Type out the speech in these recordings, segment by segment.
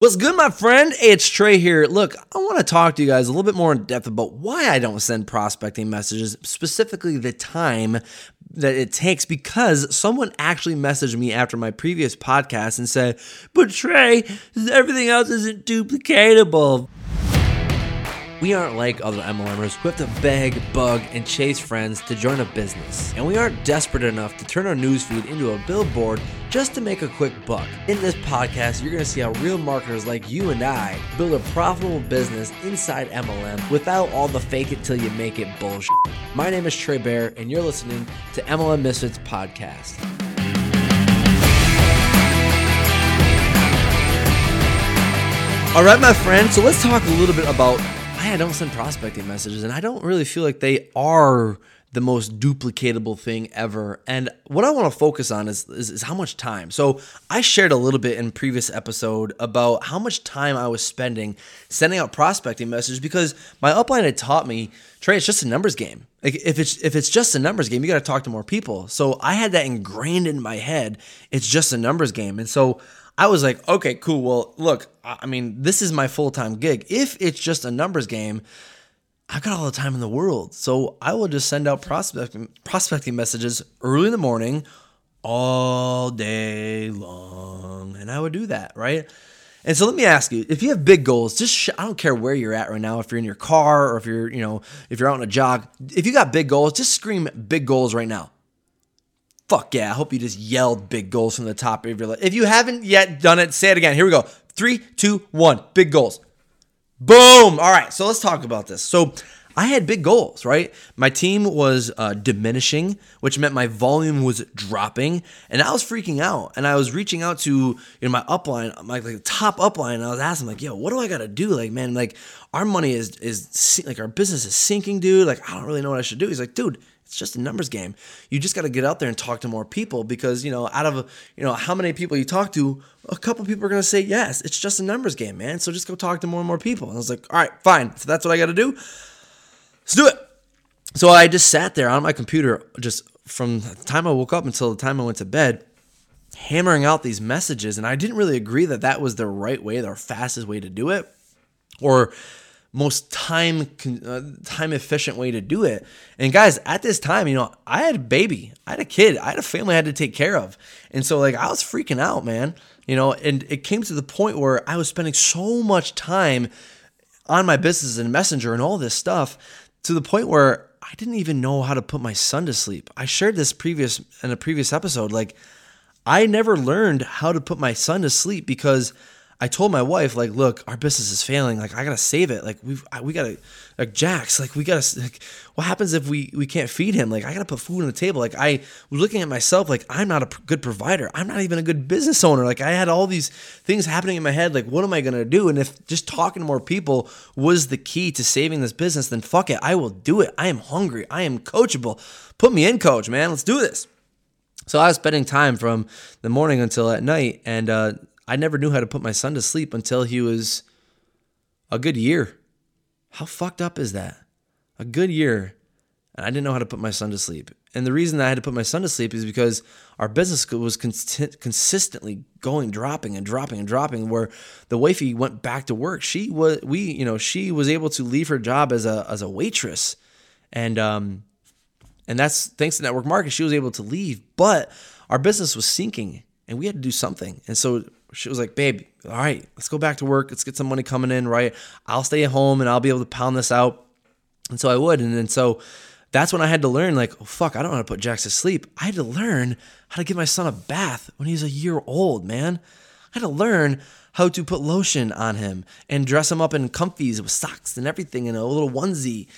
What's good, my friend? It's Trey here. Look, I want to talk to you guys a little bit more in depth about why I don't send prospecting messages, specifically the time that it takes, because someone actually messaged me after my previous podcast and said, But Trey, everything else isn't duplicatable. We aren't like other MLMers who have to beg, bug, and chase friends to join a business. And we aren't desperate enough to turn our newsfeed into a billboard just to make a quick buck. In this podcast, you're going to see how real marketers like you and I build a profitable business inside MLM without all the fake it till you make it bullshit. My name is Trey Bear, and you're listening to MLM Misfits Podcast. All right, my friend. So let's talk a little bit about I don't send prospecting messages, and I don't really feel like they are the most duplicatable thing ever. And what I want to focus on is, is, is how much time. So I shared a little bit in previous episode about how much time I was spending sending out prospecting messages because my upline had taught me, Trey, it's just a numbers game. Like if it's if it's just a numbers game, you got to talk to more people. So I had that ingrained in my head. It's just a numbers game, and so I was like, okay, cool. Well, look, I mean, this is my full time gig. If it's just a numbers game, I've got all the time in the world. So I will just send out prospecting, prospecting messages early in the morning, all day long. And I would do that, right? And so let me ask you, if you have big goals, just sh- I don't care where you're at right now, if you're in your car or if you're, you know, if you're out on a jog, if you got big goals, just scream big goals right now. Fuck yeah. I hope you just yelled big goals from the top of your list. If you haven't yet done it, say it again. Here we go. Three, two, one. Big goals. Boom. All right. So let's talk about this. So I had big goals, right? My team was uh, diminishing, which meant my volume was dropping, and I was freaking out. And I was reaching out to you know my upline, my like top upline. I was asking like, "Yo, what do I got to do?" Like, man, like our money is is like our business is sinking, dude. Like, I don't really know what I should do. He's like, "Dude, it's just a numbers game. You just got to get out there and talk to more people because, you know, out of, you know, how many people you talk to, a couple people are going to say yes. It's just a numbers game, man. So just go talk to more and more people. And I was like, all right, fine. So that's what I got to do. Let's do it. So I just sat there on my computer just from the time I woke up until the time I went to bed hammering out these messages and I didn't really agree that that was the right way, the fastest way to do it or most time uh, time efficient way to do it. And guys, at this time, you know, I had a baby, I had a kid, I had a family I had to take care of, and so like I was freaking out, man. You know, and it came to the point where I was spending so much time on my business and messenger and all this stuff to the point where I didn't even know how to put my son to sleep. I shared this previous in a previous episode like I never learned how to put my son to sleep because I told my wife, like, look, our business is failing. Like, I gotta save it. Like, we've we gotta like Jax. Like, we gotta. Like, what happens if we we can't feed him? Like, I gotta put food on the table. Like, I was looking at myself. Like, I'm not a good provider. I'm not even a good business owner. Like, I had all these things happening in my head. Like, what am I gonna do? And if just talking to more people was the key to saving this business, then fuck it. I will do it. I am hungry. I am coachable. Put me in, coach. Man, let's do this. So I was spending time from the morning until at night, and uh, I never knew how to put my son to sleep until he was a good year. How fucked up is that? A good year, and I didn't know how to put my son to sleep. And the reason I had to put my son to sleep is because our business was consistently going dropping and dropping and dropping. Where the wifey went back to work, she was we you know she was able to leave her job as a as a waitress, and um, and that's thanks to network marketing. She was able to leave, but our business was sinking, and we had to do something. And so she was like, babe, all right, let's go back to work. Let's get some money coming in, right? I'll stay at home and I'll be able to pound this out. And so I would. And then so that's when I had to learn, like, oh, fuck, I don't know how to put Jax to sleep. I had to learn how to give my son a bath when he's a year old, man. I had to learn how to put lotion on him and dress him up in comfies with socks and everything and a little onesie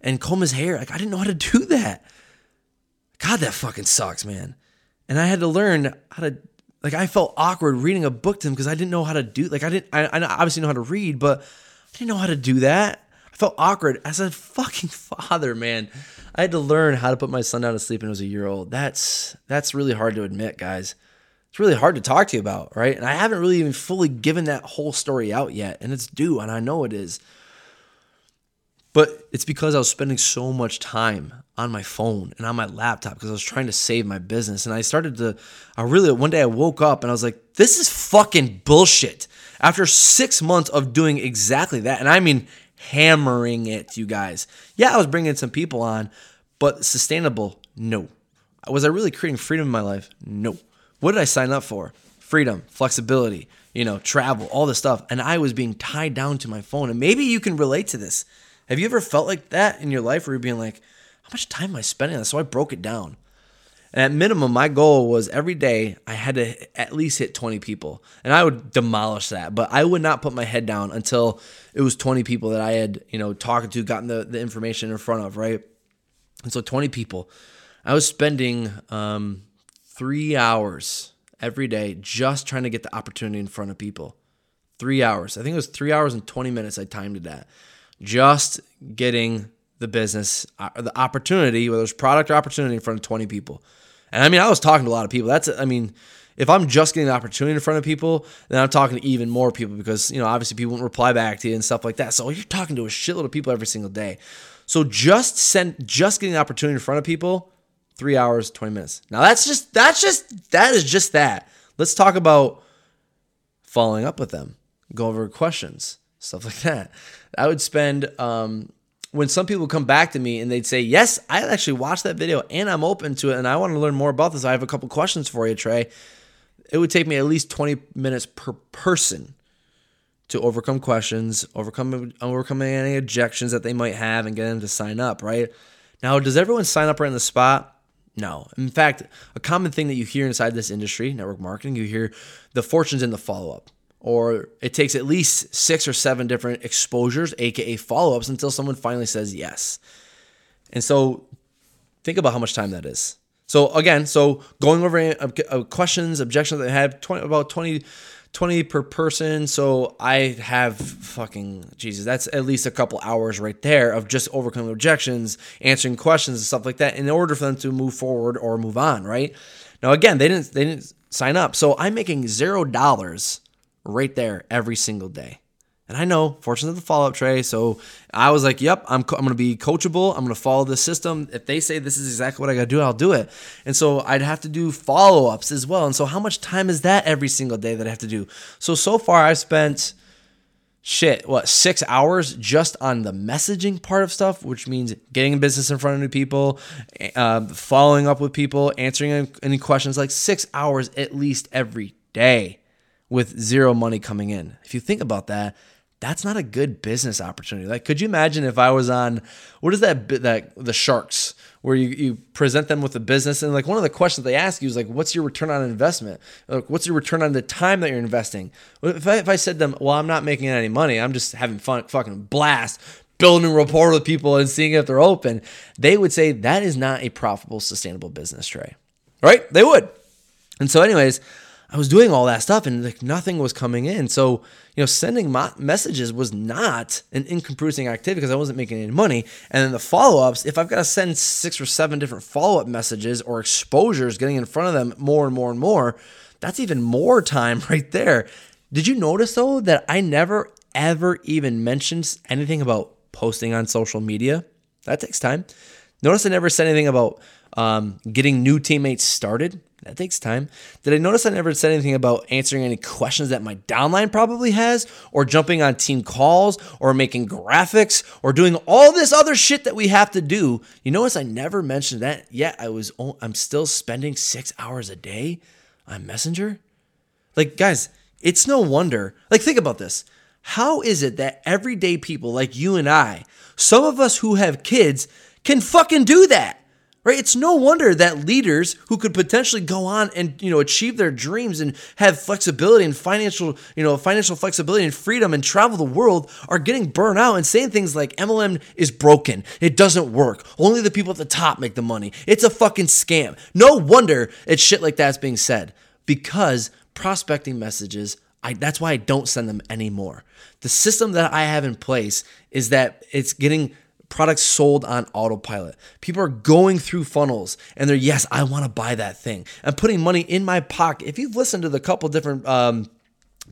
and comb his hair. Like, I didn't know how to do that. God, that fucking sucks, man. And I had to learn how to like I felt awkward reading a book to him because I didn't know how to do like I didn't I, I obviously know how to read, but I didn't know how to do that. I felt awkward as a fucking father, man. I had to learn how to put my son down to sleep when he was a year old. That's that's really hard to admit, guys. It's really hard to talk to you about, right? And I haven't really even fully given that whole story out yet, and it's due, and I know it is. But it's because I was spending so much time on my phone and on my laptop because I was trying to save my business. And I started to, I really, one day I woke up and I was like, this is fucking bullshit. After six months of doing exactly that, and I mean hammering it, you guys. Yeah, I was bringing some people on, but sustainable, no. Was I really creating freedom in my life? No. What did I sign up for? Freedom, flexibility, you know, travel, all this stuff. And I was being tied down to my phone. And maybe you can relate to this. Have you ever felt like that in your life where you're being like, how much time am I spending on this? So I broke it down. And at minimum, my goal was every day I had to at least hit 20 people. And I would demolish that, but I would not put my head down until it was 20 people that I had, you know, talking to, gotten the, the information in front of, right? And so 20 people. I was spending um, three hours every day just trying to get the opportunity in front of people. Three hours. I think it was three hours and 20 minutes I timed it at. Just getting the business, uh, the opportunity, whether it's product or opportunity in front of 20 people. And I mean, I was talking to a lot of people. That's, I mean, if I'm just getting the opportunity in front of people, then I'm talking to even more people because, you know, obviously people won't reply back to you and stuff like that. So you're talking to a shitload of people every single day. So just send, just getting the opportunity in front of people, three hours, 20 minutes. Now that's just, that's just, that is just that. Let's talk about following up with them, go over questions, stuff like that. I would spend, um, when some people come back to me and they'd say, Yes, I actually watched that video and I'm open to it and I want to learn more about this. I have a couple questions for you, Trey. It would take me at least 20 minutes per person to overcome questions, overcome overcome any objections that they might have and get them to sign up, right? Now, does everyone sign up right in the spot? No. In fact, a common thing that you hear inside this industry, network marketing, you hear the fortunes in the follow up or it takes at least six or seven different exposures, aka follow ups, until someone finally says yes. And so think about how much time that is. So again, so going over uh, uh, questions, objections that I have 20, about 20, 20 per person. So I have fucking Jesus, that's at least a couple hours right there of just overcoming objections, answering questions and stuff like that in order for them to move forward or move on, right? Now again, they didn't they didn't sign up. So I'm making zero dollars right there every single day. And I know fortunes of the follow up Trey. So I was like, yep, I'm, I'm going to be coachable. I'm going to follow the system. If they say this is exactly what I got to do, I'll do it. And so I'd have to do follow ups as well. And so how much time is that every single day that I have to do? So, so far I've spent shit, what, six hours just on the messaging part of stuff, which means getting a business in front of new people, uh, following up with people, answering any questions, like six hours at least every day with zero money coming in. If you think about that, that's not a good business opportunity. Like, could you imagine if I was on what is that that the sharks where you, you present them with a business and like one of the questions they ask you is like, what's your return on investment? Like, what's your return on the time that you're investing? If I, if I said to them, well, I'm not making any money, I'm just having fun, fucking blast, building rapport with people and seeing if they're open, they would say that is not a profitable, sustainable business, Trey. Right? They would. And so, anyways, I was doing all that stuff and like nothing was coming in. So, you know, sending messages was not an income producing activity because I wasn't making any money. And then the follow ups, if I've got to send six or seven different follow up messages or exposures, getting in front of them more and more and more, that's even more time right there. Did you notice though that I never ever even mentioned anything about posting on social media? That takes time. Notice I never said anything about um, getting new teammates started. That takes time. Did I notice I never said anything about answering any questions that my downline probably has, or jumping on team calls, or making graphics, or doing all this other shit that we have to do? You notice I never mentioned that yet. I was I'm still spending six hours a day on Messenger. Like guys, it's no wonder. Like think about this. How is it that everyday people like you and I, some of us who have kids, can fucking do that? Right? It's no wonder that leaders who could potentially go on and you know achieve their dreams and have flexibility and financial you know financial flexibility and freedom and travel the world are getting burnt out and saying things like mlm is broken. It doesn't work. Only the people at the top make the money. It's a fucking scam. No wonder it's shit like that's being said. Because prospecting messages I, that's why I don't send them anymore. The system that I have in place is that it's getting products sold on autopilot. People are going through funnels and they're, yes, I want to buy that thing. I'm putting money in my pocket. If you've listened to the couple different um,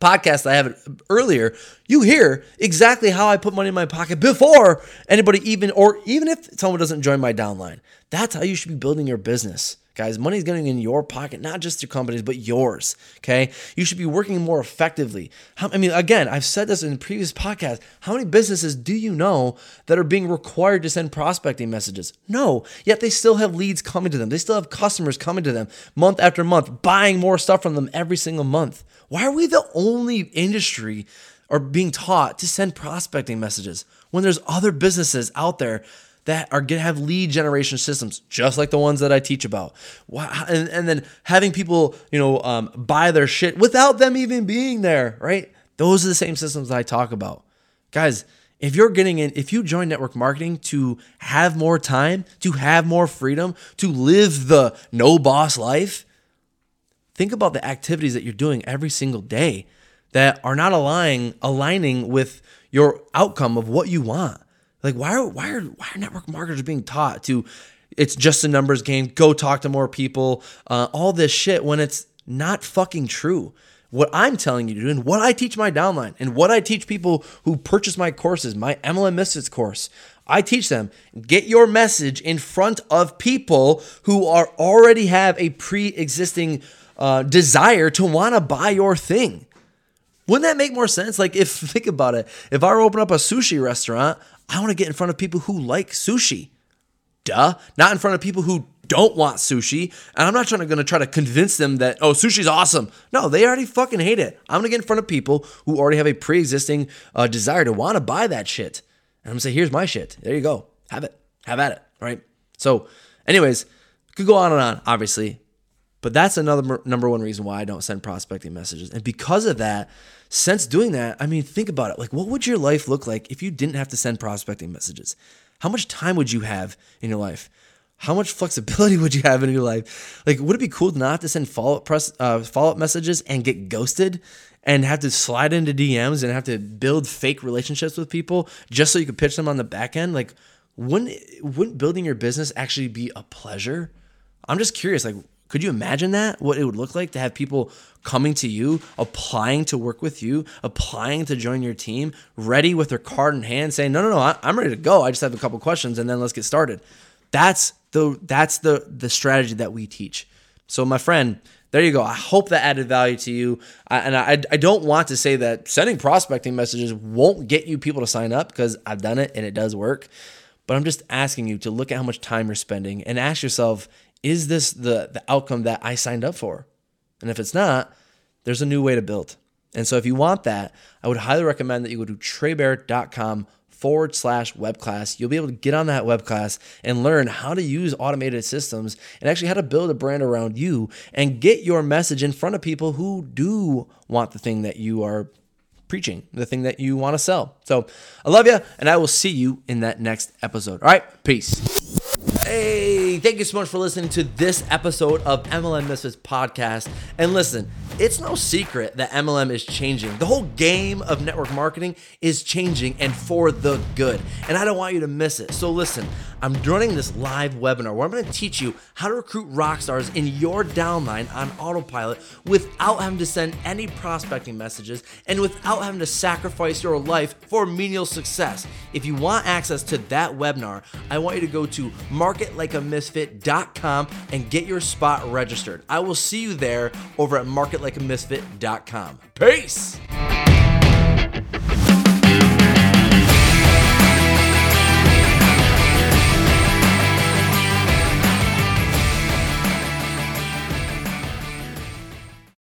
podcasts I have earlier, you hear exactly how I put money in my pocket before anybody even, or even if someone doesn't join my downline. That's how you should be building your business Guys, money is getting in your pocket, not just your companies, but yours. Okay. You should be working more effectively. How, I mean, again, I've said this in previous podcasts. How many businesses do you know that are being required to send prospecting messages? No. Yet they still have leads coming to them. They still have customers coming to them month after month, buying more stuff from them every single month. Why are we the only industry or being taught to send prospecting messages when there's other businesses out there that are going to have lead generation systems just like the ones that I teach about. And, and then having people, you know, um, buy their shit without them even being there, right? Those are the same systems that I talk about. Guys, if you're getting in, if you join network marketing to have more time, to have more freedom, to live the no boss life, think about the activities that you're doing every single day that are not aligning aligning with your outcome of what you want. Like why are why are why are network marketers being taught to it's just a numbers game, go talk to more people, uh, all this shit when it's not fucking true. What I'm telling you to do and what I teach my downline and what I teach people who purchase my courses, my MLM Misfits course, I teach them get your message in front of people who are already have a pre-existing uh, desire to want to buy your thing. Wouldn't that make more sense? Like, if think about it, if I were open up a sushi restaurant, I want to get in front of people who like sushi. Duh. Not in front of people who don't want sushi. And I'm not trying to gonna try to convince them that, oh, sushi's awesome. No, they already fucking hate it. I'm gonna get in front of people who already have a pre-existing uh, desire to want to buy that shit. And I'm gonna say, here's my shit. There you go. Have it. Have at it. Right. So, anyways, could go on and on, obviously. But that's another number one reason why I don't send prospecting messages. And because of that, since doing that, I mean, think about it. Like, what would your life look like if you didn't have to send prospecting messages? How much time would you have in your life? How much flexibility would you have in your life? Like, would it be cool not to send follow up press uh, follow up messages and get ghosted, and have to slide into DMs and have to build fake relationships with people just so you could pitch them on the back end? Like, wouldn't wouldn't building your business actually be a pleasure? I'm just curious. Like, could you imagine that? What it would look like to have people coming to you, applying to work with you, applying to join your team, ready with their card in hand, saying, "No, no, no, I'm ready to go. I just have a couple questions, and then let's get started." That's the that's the the strategy that we teach. So, my friend, there you go. I hope that added value to you. I, and I, I don't want to say that sending prospecting messages won't get you people to sign up because I've done it and it does work. But I'm just asking you to look at how much time you're spending and ask yourself, is this the, the outcome that I signed up for? And if it's not, there's a new way to build. And so if you want that, I would highly recommend that you go to treybarrett.com forward slash web class. You'll be able to get on that web class and learn how to use automated systems and actually how to build a brand around you and get your message in front of people who do want the thing that you are preaching, the thing that you want to sell. So I love you, and I will see you in that next episode. All right, peace. Hey, thank you so much for listening to this episode of MLM Misfits podcast. And listen, it's no secret that MLM is changing. The whole game of network marketing is changing and for the good. And I don't want you to miss it. So listen, I'm running this live webinar where I'm going to teach you how to recruit rock stars in your downline on autopilot without having to send any prospecting messages and without having to sacrifice your life for menial success. If you want access to that webinar, I want you to go to marketlikeamisfit.com and get your spot registered. I will see you there over at marketlikeamisfit.com. Peace!